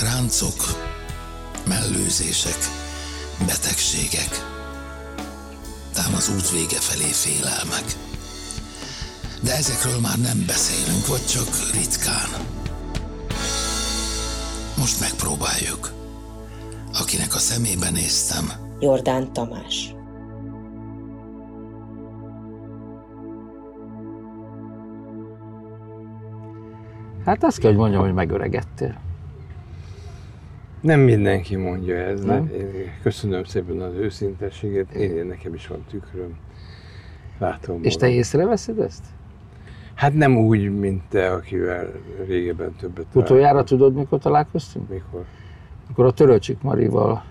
ráncok, mellőzések, betegségek, tám az út vége felé félelmek. De ezekről már nem beszélünk, vagy csak ritkán. Most megpróbáljuk. Akinek a szemébe néztem, Jordán Tamás. Hát azt kell, hogy mondjam, hogy megöregedtél. Nem mindenki mondja ez. Nem? Én köszönöm szépen az őszintességet. Én, nekem is van tükröm. Látom És te magam. észreveszed ezt? Hát nem úgy, mint te, akivel régebben többet Utoljára tudod, mikor találkoztunk? Mikor? Akkor a Töröcsik Marival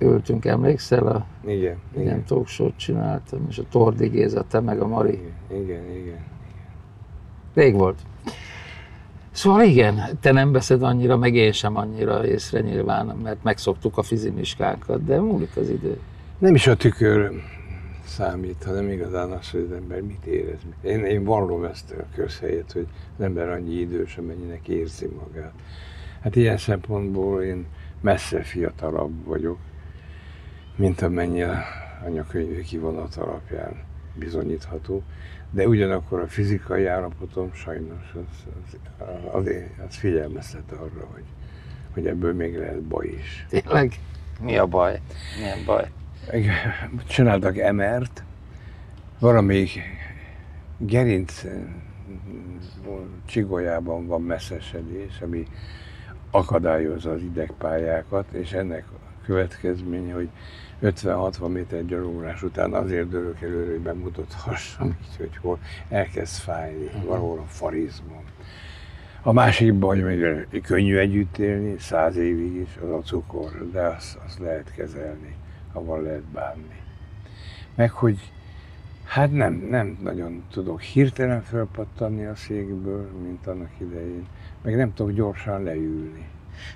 ültünk, emlékszel? A Igen, ilyen igen, talk show-t csináltam, és a Tordi Géza, te meg a Mari. igen, igen, igen. Rég volt. Szóval igen, te nem veszed annyira, meg én sem annyira észre nyilván, mert megszoktuk a fizimiskákat, de múlik az idő. Nem is a tükör számít, hanem igazán az, hogy az ember mit érez. Én, én vallom ezt a közhelyet, hogy az ember annyi idős, amennyinek érzi magát. Hát ilyen szempontból én messze fiatalabb vagyok, mint amennyi a anyakönyvi kivonat alapján bizonyítható. De ugyanakkor a fizikai állapotom sajnos az, az, az, az figyelmeztet arra, hogy, hogy ebből még lehet baj is. Tényleg? Mi a baj? Milyen baj? Csináltak emert, valamelyik gerinc eh, csigolyában van messzesedés, ami akadályozza az idegpályákat, és ennek következménye, hogy 50-60 méter gyalogolás után azért dörök előre, hogy bemutathassam, így, hogy hol elkezd fájni, valahol a farizmom. A másik baj, hogy könnyű együtt élni, száz évig is, az a cukor, de azt, azt lehet kezelni, avval lehet bánni. Meg hogy hát nem, nem nagyon tudok hirtelen felpattanni a székből, mint annak idején, meg nem tudok gyorsan leülni.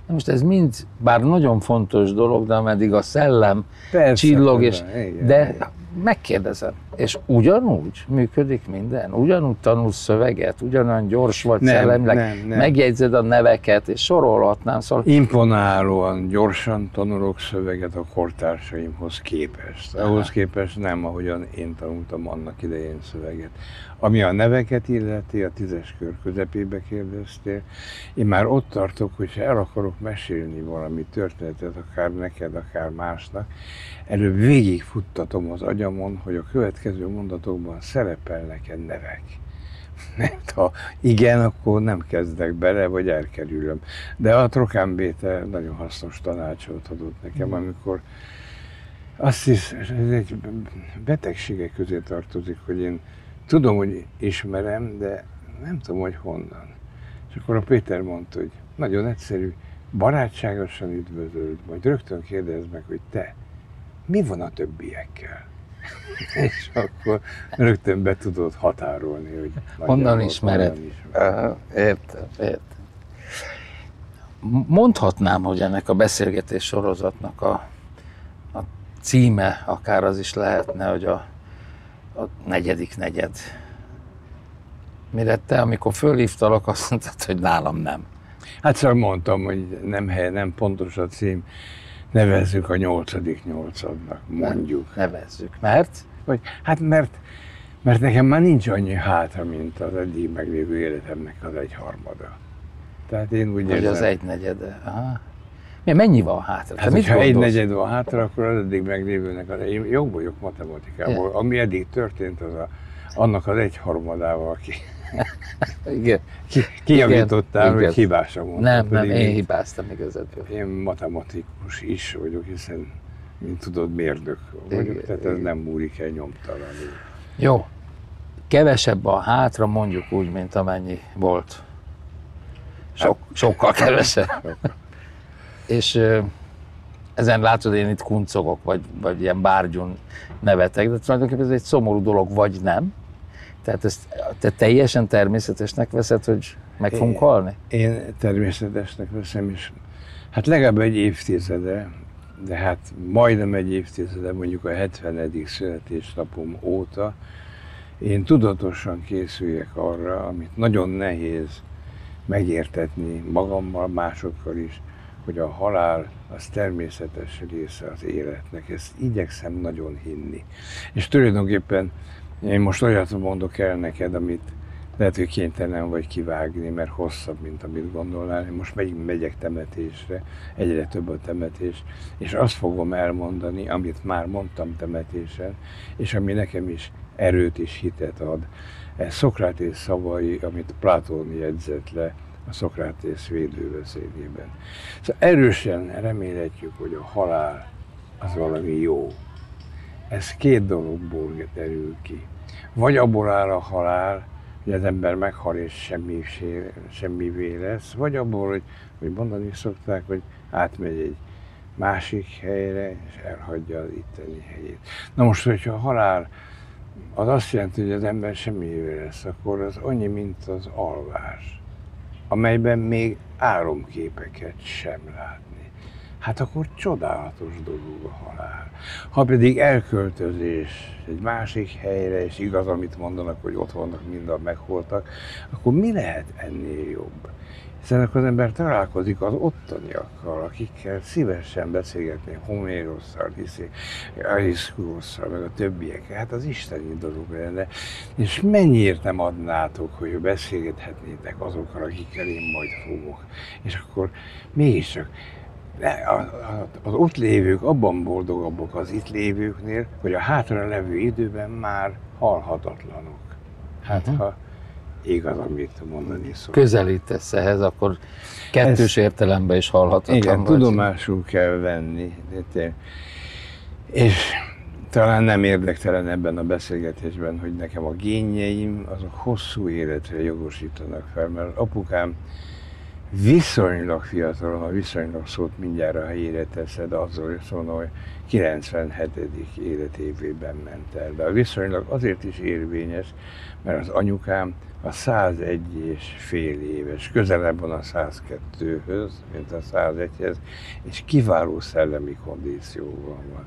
Na most ez mind, bár nagyon fontos dolog, de ameddig a szellem Persze, csillog, és, igen, de igen. Megkérdezem, és ugyanúgy működik minden? Ugyanúgy tanulsz szöveget, ugyanolyan gyors vagy Nem, szellemleg, nem, nem. megjegyzed a neveket, és sorolhatnám, szóval Imponálóan gyorsan tanulok szöveget a kortársaimhoz képest. Ahhoz képest nem, ahogyan én tanultam annak idején szöveget. Ami a neveket illeti, a tízes kör közepébe kérdeztél, én már ott tartok, hogyha el akarok mesélni valami történetet, akár neked, akár másnak, előbb végigfuttatom az agyamon, hogy a következő mondatokban szerepelnek-e nevek. Mert ha igen, akkor nem kezdek bele, vagy elkerülöm. De a Trokán Béte nagyon hasznos tanácsot adott nekem, amikor azt hisz, ez egy betegségek közé tartozik, hogy én tudom, hogy ismerem, de nem tudom, hogy honnan. És akkor a Péter mondta, hogy nagyon egyszerű, barátságosan üdvözöld, majd rögtön kérdezd meg, hogy te, mi van a többiekkel? és akkor rögtön be tudod határolni, hogy honnan ismered. Honnan ismered. Értem, értem. Mondhatnám, hogy ennek a beszélgetés sorozatnak a, a címe akár az is lehetne, hogy a, a negyedik negyed. Mire te, amikor fölhívtalak, azt mondtad, hogy nálam nem. Hát szóval mondtam, hogy nem, hely, nem pontos a cím, nevezzük a nyolcadik nyolcadnak, mondjuk. Nevezzük, mert? Vagy, hát mert, mert nekem már nincs annyi hátra, mint az eddig meglévő életemnek az egyharmada. Tehát én úgy Vagy az egynegyede. Aha. Mi, mennyi van hátra? Hát, ha egy negyed van hátra, akkor az eddig meglévőnek az, én jó vagyok matematikával. Ami eddig történt, az a, annak az egyharmadával, aki igen. Ki, kijavítottál, hogy hibásra mondtad. Nem, nem, én hibáztam igazából. Én matematikus is vagyok, hiszen, mint tudod, mérdök vagyok, igen, tehát ez igen. nem múlik el nyomtalanul. Jó. Kevesebb a hátra, mondjuk úgy, mint amennyi volt. Sok, hát, sokkal kevesebb. És ezen látod, én itt kuncogok, vagy, vagy ilyen bárgyun nevetek, de tulajdonképpen ez egy szomorú dolog, vagy nem. Tehát ezt te teljesen természetesnek veszed, hogy meg fogunk én, halni? Én természetesnek veszem, és hát legalább egy évtizede, de hát majdnem egy évtizede, mondjuk a 70. születésnapom óta, én tudatosan készüljek arra, amit nagyon nehéz megértetni magammal, másokkal is, hogy a halál az természetes része az életnek. Ezt igyekszem nagyon hinni. És tulajdonképpen én most olyat mondok el neked, amit lehet, hogy kénytelen vagy kivágni, mert hosszabb, mint amit gondolnál. Én most megint megyek temetésre, egyre több a temetés, és azt fogom elmondani, amit már mondtam temetésen, és ami nekem is erőt és hitet ad. Ez Szokrátész szavai, amit Platón jegyzett le a Szokrátész védőbeszédében. Szóval erősen remélhetjük, hogy a halál az valami jó, ez két dologból derül ki. Vagy abból áll a halál, hogy az ember meghal és semmi, semmivé lesz, vagy abból, hogy, hogy mondani szokták, hogy átmegy egy másik helyre, és elhagyja az itteni helyét. Na most, hogyha a halál az azt jelenti, hogy az ember semmivé lesz, akkor az annyi, mint az alvás, amelyben még álomképeket sem lát hát akkor csodálatos dolog a halál. Ha pedig elköltözés egy másik helyre, és igaz, amit mondanak, hogy ott vannak, mind a megholtak, akkor mi lehet ennél jobb? Hiszen akkor az ember találkozik az ottaniakkal, akikkel szívesen beszélgetni, Homérosszal, Ariszkurosszal, meg a többiekkel. Hát az isteni dolog lenne. És mennyiért nem adnátok, hogy beszélgethetnétek azokkal, akikkel én majd fogok. És akkor mégiscsak az ott lévők abban boldogabbak az itt lévőknél, hogy a hátra levő időben már halhatatlanok. Hát uh-huh. ha igaz, amit mondani szól. Közelítesz ehhez, akkor kettős Ez, értelemben is halhatatlan Igen, vagy. tudomásul kell venni. És talán nem érdektelen ebben a beszélgetésben, hogy nekem a génjeim azok hosszú életre jogosítanak fel, mert apukám viszonylag fiatal, ha viszonylag szót mindjárt a helyére teszed, azzal szólna, hogy 97. életévében ment el. De a viszonylag azért is érvényes, mert az anyukám a 101 és fél éves, közelebb van a 102-höz, mint a 101-hez, és kiváló szellemi kondícióban van.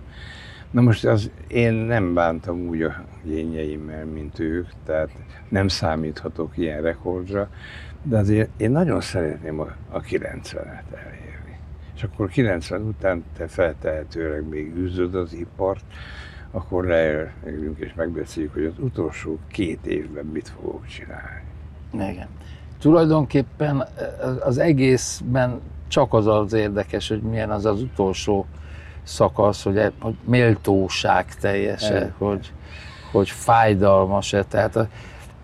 Na most az, én nem bántam úgy a génjeimmel, mint ők, tehát nem számíthatok ilyen rekordra, de azért én nagyon szeretném a, a 90-et elérni. És akkor 90 után te feltehetőleg még űzöd az ipart, akkor leülünk és megbeszéljük, hogy az utolsó két évben mit fogok csinálni. Igen. Tulajdonképpen az egészben csak az az érdekes, hogy milyen az az utolsó szakasz, hogy, e, hogy méltóság teljes hogy, hogy fájdalmas-e. Tehát a,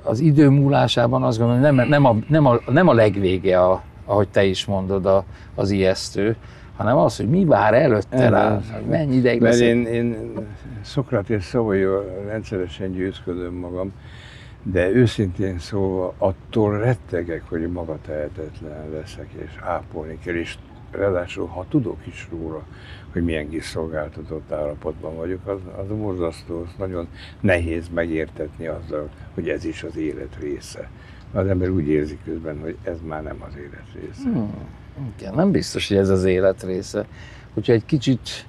az idő múlásában azt gondolom, hogy nem, nem, a, nem, a, nem a legvége, a, ahogy te is mondod, a, az ijesztő, hanem az, hogy mi vár előtte Ez rá, mennyi ideig Mert én, én Szokratész szavaival rendszeresen győzködöm magam, de őszintén szóval attól rettegek, hogy maga tehetetlen leszek, és ápolni kell, és ráadásul, ha tudok is róla, hogy milyen kiszolgáltatott állapotban vagyok, az, az borzasztó, az nagyon nehéz megértetni azzal, hogy ez is az élet része. Az ember úgy érzi közben, hogy ez már nem az élet része. Hmm. Igen, nem biztos, hogy ez az élet része. Hogyha egy kicsit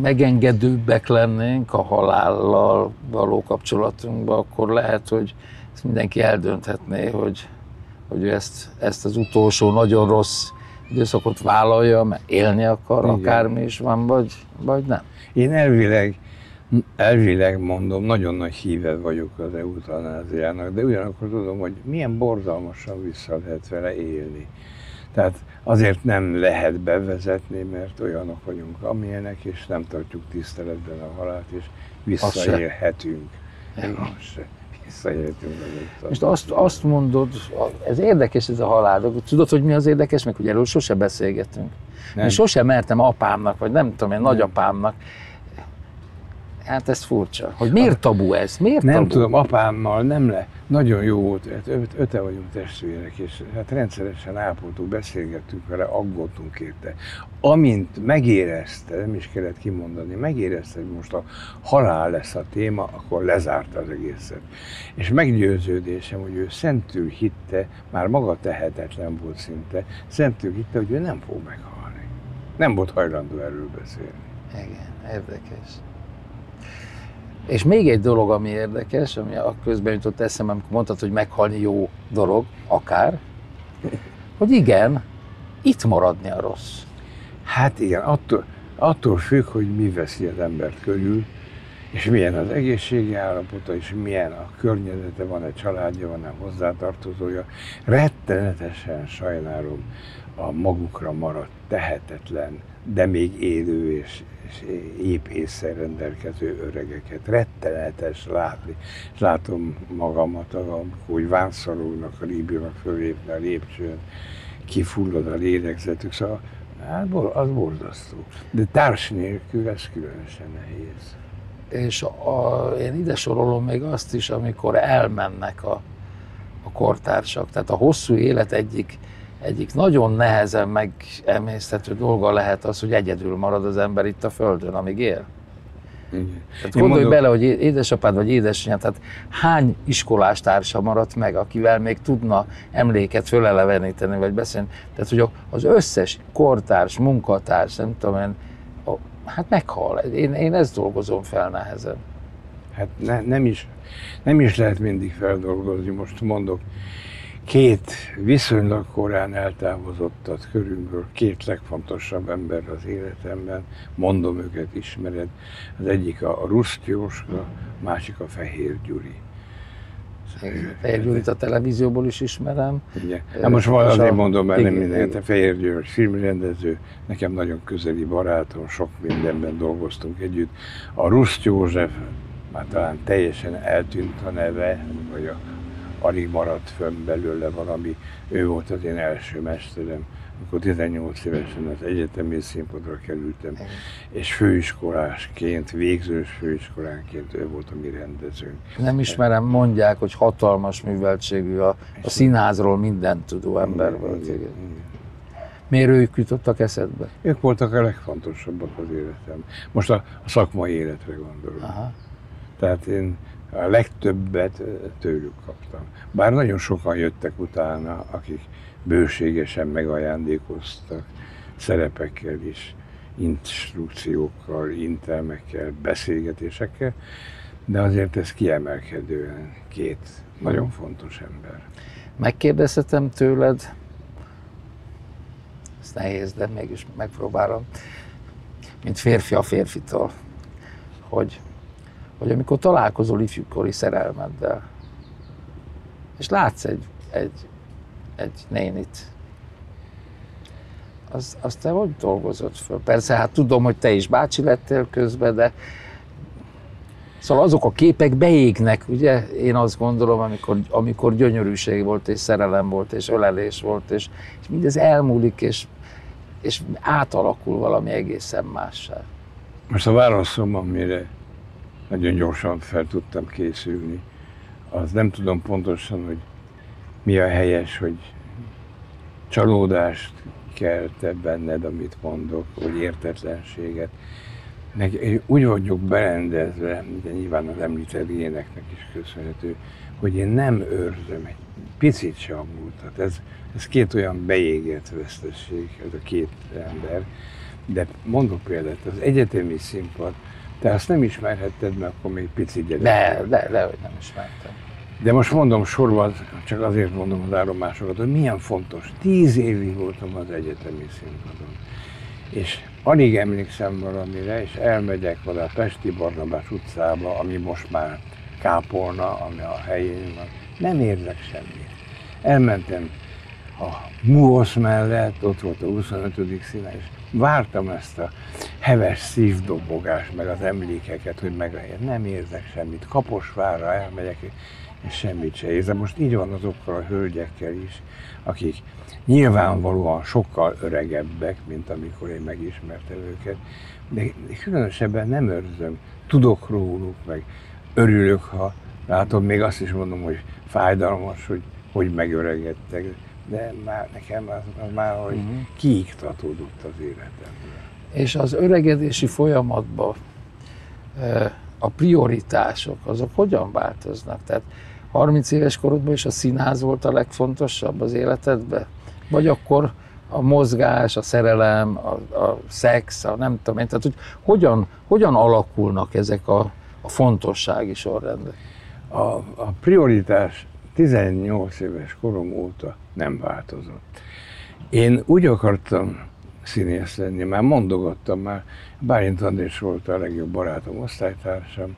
megengedőbbek lennénk a halállal való kapcsolatunkban, akkor lehet, hogy ezt mindenki eldönthetné, hogy, hogy ezt, ezt az utolsó nagyon rossz időszakot vállalja, mert élni akar, Igen. akármi is van, vagy, vagy nem. Én elvileg, elvileg mondom, nagyon nagy híve vagyok az eutanáziának, de ugyanakkor tudom, hogy milyen borzalmasan vissza lehet vele élni. Tehát azért nem lehet bevezetni, mert olyanok vagyunk, amilyenek, és nem tartjuk tiszteletben a halált, és visszaélhetünk. Most az Most azt, azt mondod, ez érdekes ez a halál, tudod, hogy mi az érdekes, meg hogy erről sose beszélgetünk. Nem. Én sosem mertem apámnak, vagy nem tudom én, nagyapámnak. Hát ez furcsa. Hogy miért tabu ez? Miért Nem tabu? tudom, apámmal nem le. Nagyon jó volt, hát öt, öte vagyunk testvérek, és hát rendszeresen ápoltuk, beszélgettünk vele, aggódtunk érte. Amint megérezte, nem is kellett kimondani, megérezte, hogy most a halál lesz a téma, akkor lezárta az egészet. És meggyőződésem, hogy ő szentül hitte, már maga tehetetlen volt szinte, szentül hitte, hogy ő nem fog meghalni. Nem volt hajlandó erről beszélni. Igen, érdekes. És még egy dolog, ami érdekes, ami a közben jutott eszembe, amikor mondtad, hogy meghalni jó dolog, akár, hogy igen, itt maradni a rossz. Hát igen, attól, attól függ, hogy mi veszi az embert körül, és milyen az egészségi állapota, és milyen a környezete, van-e családja, van-e hozzátartozója. Rettenetesen sajnálom a magukra maradt, tehetetlen, de még élő és, és épp rendelkező öregeket. Rettenetes látni. És látom magamat, amikor úgy vánszorognak, a bírnak fölépni a lépcsőn, kifullad a lélegzetük, szóval hát az borzasztó. De társ nélkül ez különösen nehéz. És a, én ide sorolom még azt is, amikor elmennek a, a kortársak. Tehát a hosszú élet egyik, egyik nagyon nehezen megemészthető dolga lehet az, hogy egyedül marad az ember itt a Földön, amíg él. Igen. Tehát Én gondolj mondom- bele, hogy édesapád vagy édesanyád, tehát hány iskolás társa maradt meg, akivel még tudna emléket föleleveníteni, vagy beszélni. Tehát, hogy az összes kortárs, munkatárs, nem tudom én, a- hát meghal. Én, én ezt dolgozom fel nehezen. Hát ne, nem, is, nem is lehet mindig feldolgozni, most mondok. Két viszonylag korán eltávozottat körülbelül, két legfontosabb ember az életemben, mondom őket, ismered. Az egyik a Ruszt Jóska, a másik a Fehér Gyuri. Fehér Gyurit a televízióból is ismerem. Ugye? Hát most azért a- mondom, mert nem igen, minden, igen. a Fehér György filmrendező, nekem nagyon közeli barátom, sok mindenben dolgoztunk együtt. A Ruszt József, már talán teljesen eltűnt a neve, vagy a, alig maradt fönn belőle valami, ő volt az én első mesterem, amikor 18 évesen az egyetemi színpadra kerültem, és főiskolásként, végzős főiskolánként ő volt a mi rendezőnk. Nem ismerem, mondják, hogy hatalmas műveltségű, a, a színházról mindent tudó ember volt. Igen, Igen. igen. Miért ők jutottak eszedbe? Ők voltak a legfontosabbak az életem. Most a, a szakmai életre gondolok. Aha. Tehát én a legtöbbet tőlük kaptam. Bár nagyon sokan jöttek utána, akik bőségesen megajándékoztak szerepekkel is, instrukciókkal, intelmekkel, beszélgetésekkel, de azért ez kiemelkedően két nagyon fontos ember. Megkérdezhetem tőled, ez nehéz, de mégis megpróbálom, mint férfi a férfitól, hogy, hogy amikor találkozol ifjúkori szerelmeddel, és látsz egy, egy, egy nénit, az, azt te hogy dolgozod föl? Persze, hát tudom, hogy te is bácsi lettél közben, de Szóval azok a képek beégnek, ugye, én azt gondolom, amikor, amikor gyönyörűség volt, és szerelem volt, és ölelés volt, és, és mindez elmúlik, és, és átalakul valami egészen mássá. Most a válaszom, amire nagyon gyorsan fel tudtam készülni, az nem tudom pontosan, hogy mi a helyes, hogy csalódást kelte benned, amit mondok, vagy értetlenséget. Meg úgy vagyok berendezve, de nyilván az említett éneknek is köszönhető, hogy én nem őrzöm egy picit sem a múltat. Ez, ez két olyan beégett vesztesség, ez a két ember. De mondok példát, az egyetemi színpad, te azt nem ismerhetted, mert akkor még pici gyerek. De, de, de, hogy nem ismertem. De most mondom sorban, csak azért mondom az áromásokat, hogy milyen fontos. Tíz évig voltam az egyetemi színpadon. És alig emlékszem valamire, és elmegyek oda a Pesti Barnabás utcába, ami most már kápolna, ami a helyén van. Nem érzek semmit. Elmentem a Muosz mellett, ott volt a 25. színe, és vártam ezt a heves szívdobogást, meg az emlékeket, hogy meg nem érzek semmit. Kaposvárra elmegyek, és semmit se érzem. Most így van azokkal a hölgyekkel is, akik nyilvánvalóan sokkal öregebbek, mint amikor én megismertem őket, de különösebben nem őrzöm. Tudok róluk, meg örülök, ha látom, még azt is mondom, hogy fájdalmas, hogy hogy megöregedtek, de már nekem az, az már hogy uh-huh. kiiktatódott az életemben. És az öregedési folyamatban a prioritások, azok hogyan változnak? Tehát 30 éves korodban is a színház volt a legfontosabb az életedben? Vagy akkor a mozgás, a szerelem, a, a szex, a nem tudom én, tehát hogy hogyan, hogyan alakulnak ezek a, a fontossági sorrendek? A, a prioritás 18 éves korom óta nem változott. Én úgy akartam színész lenni, már mondogattam, már Bálint András volt a legjobb barátom, osztálytársam,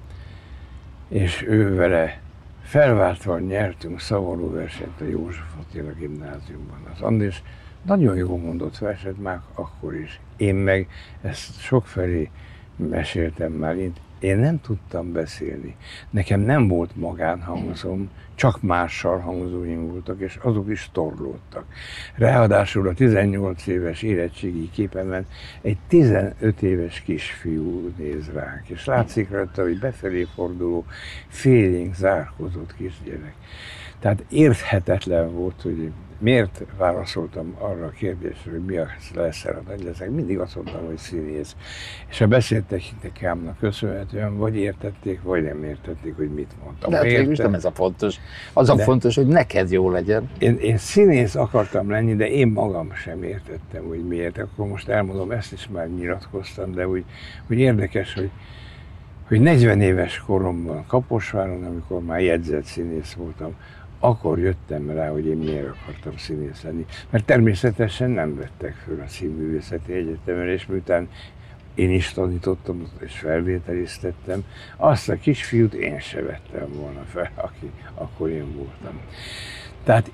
és ő vele felváltva nyertünk szavaró versenyt a József Attila gimnáziumban. Az András nagyon jó mondott verset már akkor is. Én meg ezt sokfelé meséltem már, én, én nem tudtam beszélni. Nekem nem volt magánhangzom, csak mással hangzóim voltak, és azok is torlódtak. Ráadásul a 18 éves érettségi képemen egy 15 éves kisfiú néz ránk, és látszik rajta, hogy befelé forduló, félénk zárkozott kisgyerek. Tehát érthetetlen volt, hogy miért válaszoltam arra a kérdésre, hogy mi lesz a leszek, mindig azt mondtam, hogy színész. És a beszélt technikámnak köszönhetően vagy értették, vagy nem értették, hogy mit mondtam. De hát végül nem ez a fontos. Az a de fontos, hogy neked jó legyen. Én, én színész akartam lenni, de én magam sem értettem, hogy miért. Akkor most elmondom, ezt is már nyilatkoztam, de úgy, hogy érdekes, hogy hogy 40 éves koromban Kaposváron, amikor már jegyzett színész voltam, akkor jöttem rá, hogy én miért akartam színész lenni. Mert természetesen nem vettek föl a színművészeti egyetemen, és miután én is tanítottam, és felvételiztettem, azt a kisfiút én se vettem volna fel, aki akkor én voltam. Tehát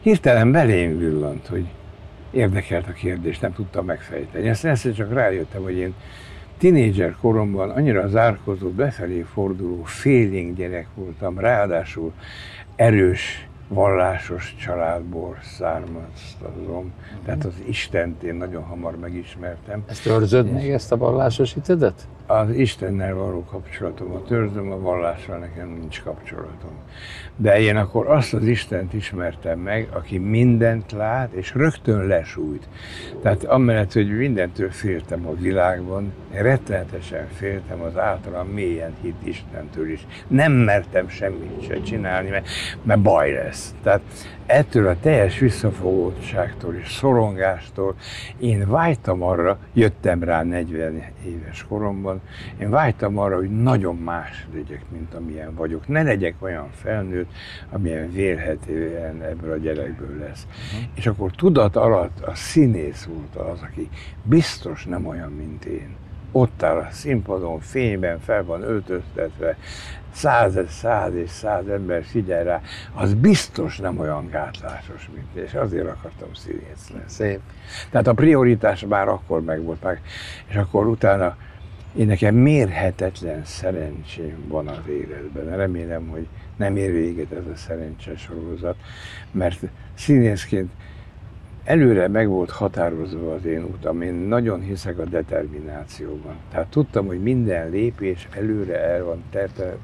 hirtelen belém villant, hogy érdekelt a kérdés, nem tudtam megfejteni. Ezt egyszer csak rájöttem, hogy én tinédzser koromban annyira zárkozó, befelé forduló, félénk gyerek voltam, ráadásul erős, vallásos családból származtam, tehát az Istent én nagyon hamar megismertem. Ezt őrzöd még, ezt a vallásos hitedet? Az Istennel való kapcsolatomat őrzöm, a vallással nekem nincs kapcsolatom. De én akkor azt az Istent ismertem meg, aki mindent lát, és rögtön lesújt. Tehát amellett, hogy mindentől féltem a világban, én rettenetesen féltem az általam mélyen hit Istentől is. Nem mertem semmit se csinálni, mert, mert baj lesz. Tehát ettől a teljes visszafogódságtól és szorongástól én vágytam arra, jöttem rá 40 éves koromban, én vágytam arra, hogy nagyon más legyek, mint amilyen vagyok. Ne legyek olyan felnőtt, amilyen vélhetően ebből a gyerekből lesz. Uh-huh. És akkor tudat alatt a színész volt az, aki biztos nem olyan, mint én ott áll a színpadon, fényben fel van öltöztetve, száz, száz és száz ember figyel rá, az biztos nem olyan gátlásos, mint és azért akartam színész lenni. Szép. Tehát a prioritás már akkor megvolt meg, és akkor utána én nekem mérhetetlen szerencsém van az életben. Remélem, hogy nem ér véget ez a szerencses sorozat, mert színészként előre meg volt határozva az én utam. Én nagyon hiszek a determinációban. Tehát tudtam, hogy minden lépés előre el van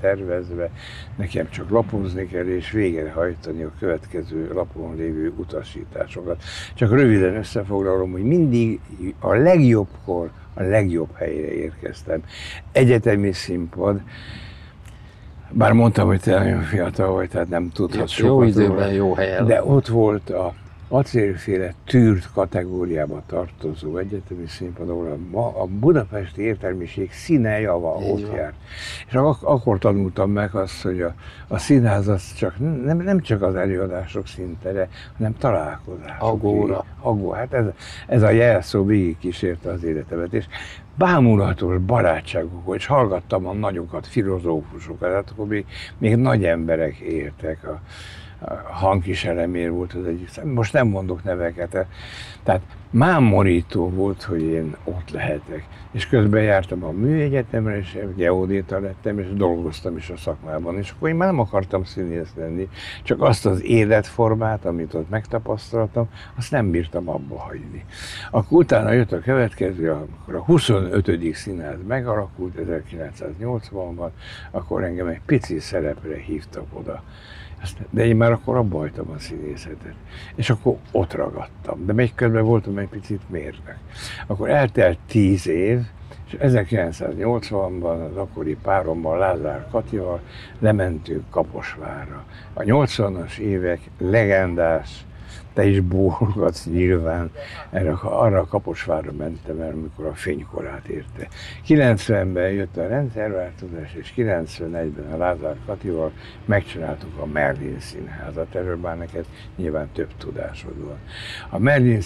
tervezve, nekem csak lapozni kell és végrehajtani a következő lapon lévő utasításokat. Csak röviden összefoglalom, hogy mindig a legjobbkor, a legjobb helyre érkeztem. Egyetemi színpad, bár mondtam, hogy te nagyon fiatal vagy, tehát nem tudhatsz sokat. Jó időben, róla, jó helyen. De ott volt a acélféle tűrt kategóriába tartozó egyetemi színpad, ahol a, budapesti értelmiség színe java ott járt. És ak- akkor tanultam meg azt, hogy a, a színház az csak, nem, nem csak az előadások szintere, hanem találkozás. Agóra. Agó. Hát ez, ez a jelszó végig kísérte az életemet, és bámulatos barátságok, és hallgattam a nagyokat, filozófusokat, hát akkor még, még nagy emberek értek a, hangkiselemér volt az egyik. Most nem mondok neveket. Tehát mámorító volt, hogy én ott lehetek. És közben jártam a műegyetemre, és geodéta lettem, és dolgoztam is a szakmában. És akkor én már nem akartam színész lenni, csak azt az életformát, amit ott megtapasztaltam, azt nem bírtam abba hagyni. Akkor utána jött a következő, akkor a 25. színház megalakult 1980-ban, akkor engem egy pici szerepre hívtak oda de én már akkor abba hagytam a színészetet. És akkor ott ragadtam. De még közben voltam egy picit mérnek. Akkor eltelt tíz év, és 1980-ban az akkori párommal, Lázár Katival lementünk Kaposvárra. A 80-as évek legendás te is bólogatsz nyilván, erre, arra a Kaposvárra mentem el, amikor a fénykorát érte. 90-ben jött a rendszerváltozás, és 91-ben a Lázár Katival megcsináltuk a Merlin színházat, erről már neked nyilván több tudásod van. A Merlin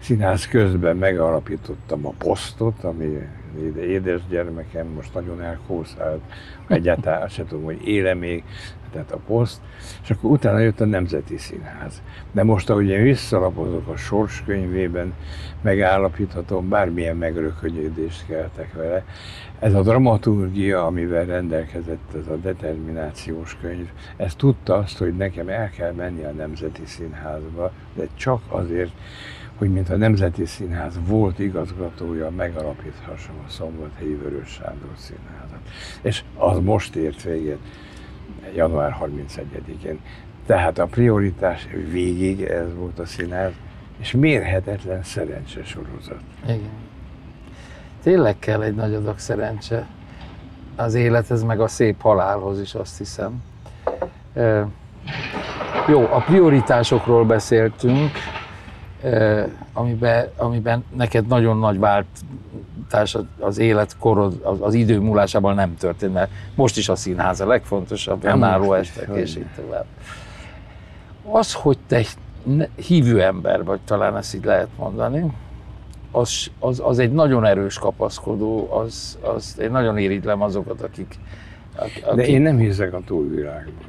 színház közben megalapítottam a posztot, ami édes gyermekem most nagyon elkószált, egyáltalán azt sem tudom, hogy éle még, tehát a poszt, és akkor utána jött a Nemzeti Színház. De most, ahogy én visszalapozok a sorskönyvében, megállapíthatom, bármilyen megrökönyödést keltek vele. Ez a dramaturgia, amivel rendelkezett ez a determinációs könyv, ez tudta azt, hogy nekem el kell menni a Nemzeti Színházba, de csak azért, hogy mint a Nemzeti Színház volt igazgatója, megalapíthassam a Szombathelyi Vörös Sándor Színházat. És az most ért véget január 31-én. Tehát a prioritás végig ez volt a színház, és mérhetetlen szerencse sorozat. Igen. Tényleg kell egy nagy adag szerencse az élethez, meg a szép halálhoz is, azt hiszem. Jó, a prioritásokról beszéltünk, amiben, amiben neked nagyon nagy vált váltás az életkorod, az, az idő múlásában nem történt, mert most is a színház a legfontosabb, önálló estek, és így tovább. Az, hogy te hívő ember vagy, talán ezt így lehet mondani, az, az, az egy nagyon erős kapaszkodó, az, az én nagyon irigylem azokat, akik, akik... De én nem hiszek a túlvilágban.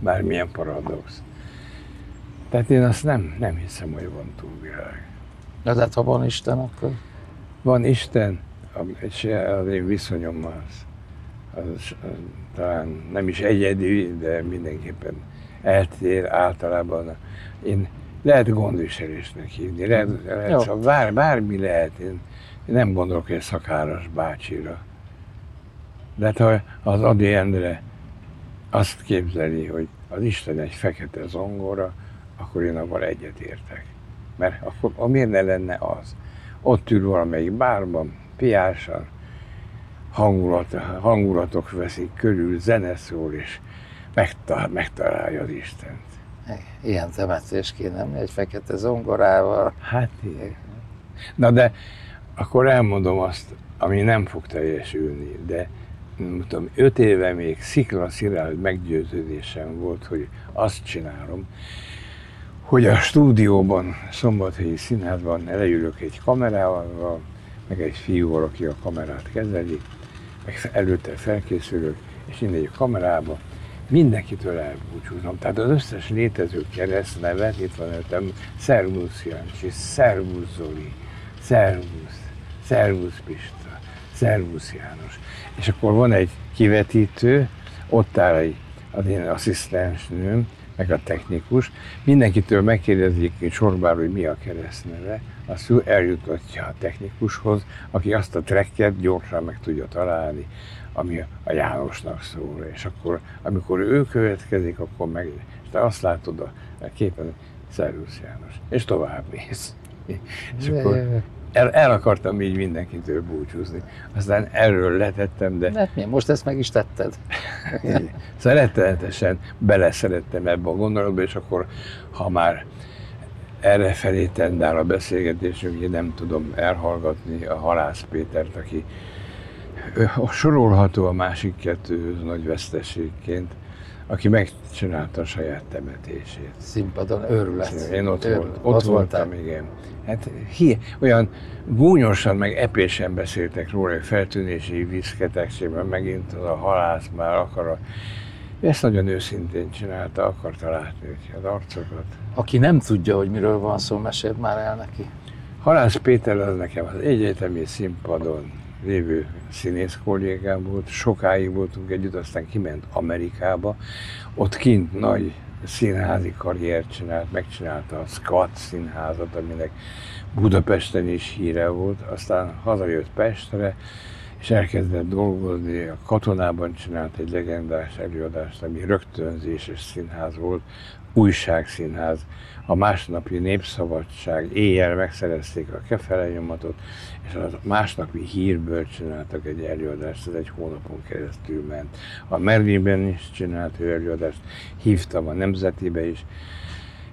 Bármilyen paradox. Tehát én azt nem, nem hiszem, hogy van túlvilág. De hát ha van Isten, akkor van Isten, és az én viszonyom az, az talán nem is egyedi, de mindenképpen eltér általában. Én lehet gondviselésnek hívni, lehet, lehet csak bár, bármi lehet. Én, én nem gondolok egy szakáras bácsira. De hát, ha az Adi Endre azt képzeli, hogy az Isten egy fekete zongora, akkor én abban egyet értek. Mert akkor miért ne lenne az? ott ül valamelyik bárban, piásan, hangulat, hangulatok veszik körül, zene szól, és megtal, megtalálja az Istent. Ilyen temetés kéne, egy fekete zongorával. Hát igen. Na de akkor elmondom azt, ami nem fog teljesülni, de tudom, öt éve még szikla szilárd meggyőződésem volt, hogy azt csinálom, hogy a stúdióban, Szombathelyi Színházban leülök egy kamerával, meg egy fiúval, aki a kamerát kezeli, meg előtte felkészülök, és innen egy kamerába, mindenkitől elbúcsúzom. Tehát az összes létező keresztnevet, itt van előttem, Szervusz Jancsi, Szervusz Zoli, Szervusz, Szervusz Pista, Szervusz János. És akkor van egy kivetítő, ott áll egy, az én asszisztensnőm, meg a technikus, mindenkitől megkérdezik hogy sorbár, hogy mi a keresztneve, azt ő eljutatja a technikushoz, aki azt a trekket gyorsan meg tudja találni, ami a Jánosnak szól. És akkor, amikor ő következik, akkor meg, és te azt látod a képen, Szervusz János, és tovább mész. És akkor el, el akartam így mindenkitől búcsúzni. Aztán erről letettem, de... Hát mi, most ezt meg is tetted. Szeretetesen beleszerettem ebbe a gondolatba, és akkor, ha már erre felé tendál a beszélgetésünk, én nem tudom elhallgatni a Halász Pétert, aki sorolható a másik kettőhöz nagy veszteségként, aki megcsinálta a saját temetését. Színpadon őrület. Én ott, Őrület. Volt, ott, ott voltam, igen. Hát hi, olyan gúnyosan, meg epésen beszéltek róla, hogy feltűnési viszketegségben megint az a halász már akar a... Ezt nagyon őszintén csinálta, akarta látni az arcokat. Aki nem tudja, hogy miről van szó, mesélt már el neki. Halász Péter az nekem az egyetemi színpadon lévő színész kollégám volt, sokáig voltunk együtt, aztán kiment Amerikába, ott kint nagy színházi karriert csinált, megcsinálta a Squat színházat, aminek Budapesten is híre volt, aztán hazajött Pestre, és elkezdett dolgozni, a katonában csinált egy legendás előadást, ami rögtönzéses színház volt, újságszínház, a másnapi népszabadság, éjjel megszerezték a kefele nyomatot, és a másnapi hírből csináltak egy előadást, ez egy hónapon keresztül ment. A Merlinben is csinált ő előadást, hívtam a Nemzetibe is,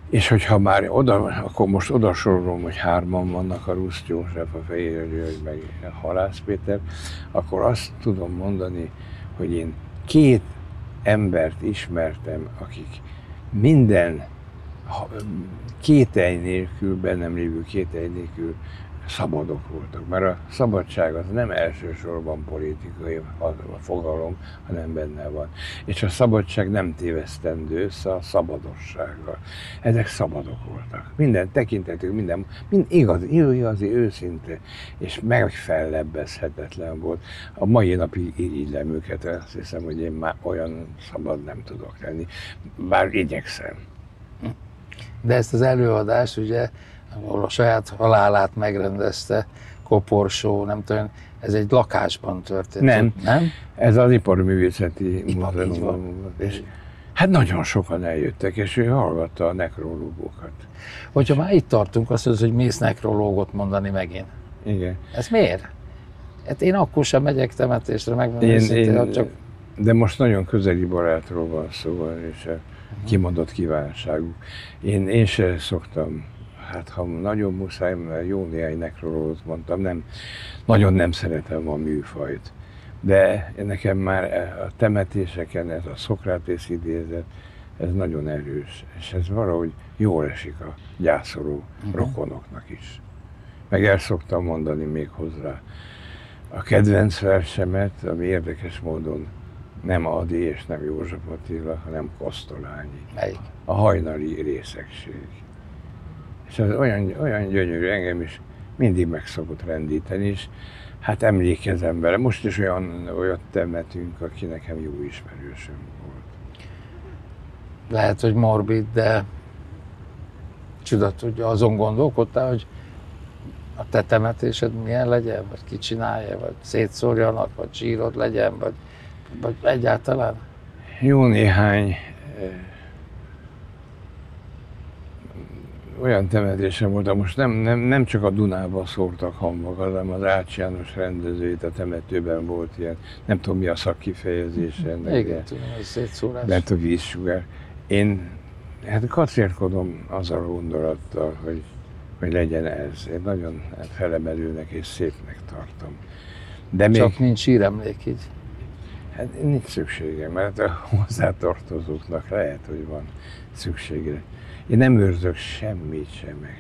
és hogyha már oda, akkor most oda sorolom, hogy hárman vannak, a Rusz József, a Fehér György, meg a Halász Péter, akkor azt tudom mondani, hogy én két embert ismertem, akik minden kételj nélkül, bennem lévő kételj nélkül szabadok voltak. Mert a szabadság az nem elsősorban politikai fogalom, hanem benne van. És a szabadság nem tévesztendő össze a szabadossággal. Ezek szabadok voltak. Minden tekintetük, minden, mind igazi, igazi, őszinte, és megfellebbezhetetlen volt. A mai napig irigylem őket, azt hiszem, hogy én már olyan szabad nem tudok lenni, bár igyekszem. De ezt az előadást ugye ahol a saját halálát megrendezte, koporsó, nem tudom, ez egy lakásban történt. Nem, nem? ez az iparművészeti múzeum. És hát nagyon sokan eljöttek, és ő hallgatta a nekrológokat. Hogyha már itt tartunk, azt mondod, hogy mész nekrológot mondani megint. Igen. Ez miért? Hát én akkor sem megyek temetésre, megmondom én, őszintén, én, csak... De most nagyon közeli barátról van szó, és kimondott kívánságuk. Én, én se szoktam hát ha nagyon muszáj, mert jó néhány nekrolót mondtam, nem, nagyon nem szeretem a műfajt. De nekem már a temetéseken ez a Szokrátész idézet, ez nagyon erős, és ez valahogy jól esik a gyászoló uh-huh. rokonoknak is. Meg el szoktam mondani még hozzá a kedvenc versemet, ami érdekes módon nem Adi és nem József Attila, hanem Kosztolányi. Melyik? A hajnali részegség. És ez olyan, olyan gyönyörű, engem is mindig meg szokott rendíteni, és hát emlékezem vele. Most is olyan, olyat temetünk, aki nekem jó ismerősöm volt. Lehet, hogy morbid, de csudat, hogy azon gondolkodtál, hogy a te temetésed milyen legyen, vagy ki csinálja, vagy szétszórjanak, vagy zsírod legyen, vagy, vagy egyáltalán? Jó néhány olyan temetésem volt, most nem, nem, nem csak a Dunába szórtak hamvakat, hanem az Ács János rendezőit a temetőben volt ilyen, nem tudom mi a szakkifejezés ennek. Igen, tudom, ez szétszórás. Mert a vízsugár. Én hát kacérkodom azzal a gondolattal, hogy, hogy legyen ez. Én nagyon felemelőnek és szépnek tartom. De még, Csak nincs híremlék így. Hát nincs szüksége, mert a hozzátartozóknak lehet, hogy van szüksége. Én nem őrzök semmit sem meg.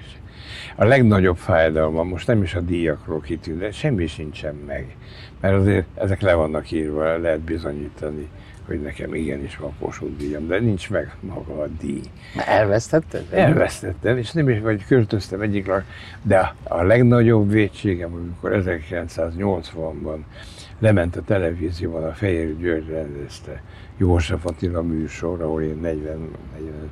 A legnagyobb fájdalma, most nem is a díjakról kitűnt, de semmi sincsen meg. Mert azért ezek le vannak írva, lehet bizonyítani hogy nekem igenis van Kossuth díjam, de nincs meg maga a díj. Elvesztetted? Elvesztettem, és nem is, vagy költöztem egyik lak, de a legnagyobb vétségem, amikor 1980-ban lement a televízióban, a Fehér György rendezte József Attila műsor, ahol én 40-45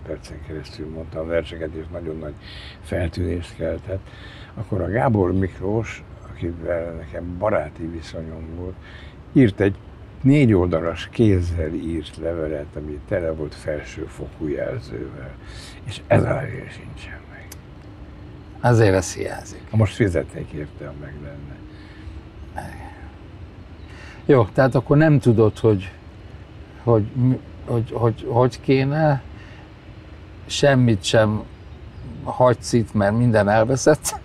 percen keresztül mondtam verseket, és nagyon nagy feltűnést keltett, akkor a Gábor Miklós, akivel nekem baráti viszonyom volt, írt egy négy oldalas kézzel írt levelet, ami tele volt felsőfokú jelzővel, és ez a levél sincsen meg. Azért ez hiányzik. Ha most fizetnék érte, ha meg lenne. Jó, tehát akkor nem tudod, hogy hogy, hogy, hogy, hogy kéne, semmit sem hagysz itt, mert minden elveszett.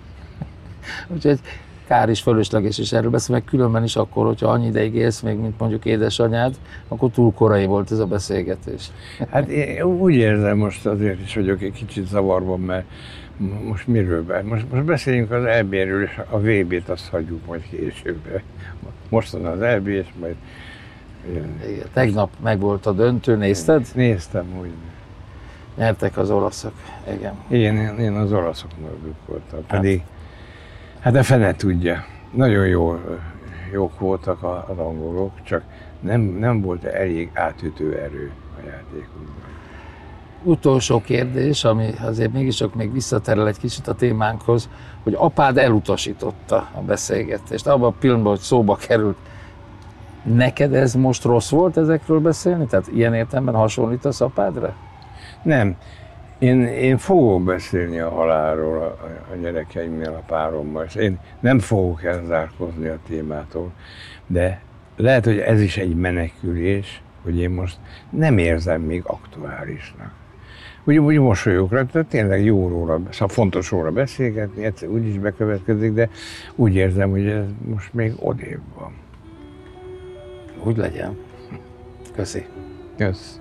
Úgyhogy kár is fölösleges is erről beszélni, meg különben is akkor, hogyha annyi ideig élsz még, mint mondjuk édesanyád, akkor túl korai volt ez a beszélgetés. Hát én úgy érzem most azért is vagyok egy kicsit zavarban, mert most miről be? Most, most beszéljünk az EB-ről, és a VB-t azt hagyjuk majd később. Most van az EB, és majd igen. Tegnap meg volt a döntő, nézted? Néztem úgy. Nyertek az olaszok, igen. Én, én az olaszoknak voltam, pedig hát a fene tudja. Nagyon jó, jók voltak az angolok, csak nem, nem volt elég átütő erő a játékunkban. Utolsó kérdés, ami azért mégiscsak még visszaterel egy kicsit a témánkhoz, hogy apád elutasította a beszélgetést. Abban a pillanatban, hogy szóba került, Neked ez most rossz volt ezekről beszélni? Tehát ilyen értelemben hasonlítasz apádra? Nem. Én, én fogok beszélni a halálról a, a gyerekeimmel, a párommal, és én nem fogok elzárkozni a témától, de lehet, hogy ez is egy menekülés, hogy én most nem érzem még aktuálisnak. Úgy, úgy mosolyog rá, tehát tényleg jó róla, szóval fontos róla beszélgetni, egyszer úgy is bekövetkezik, de úgy érzem, hogy ez most még odébb van. Úgy legyen. Köszi. Kösz.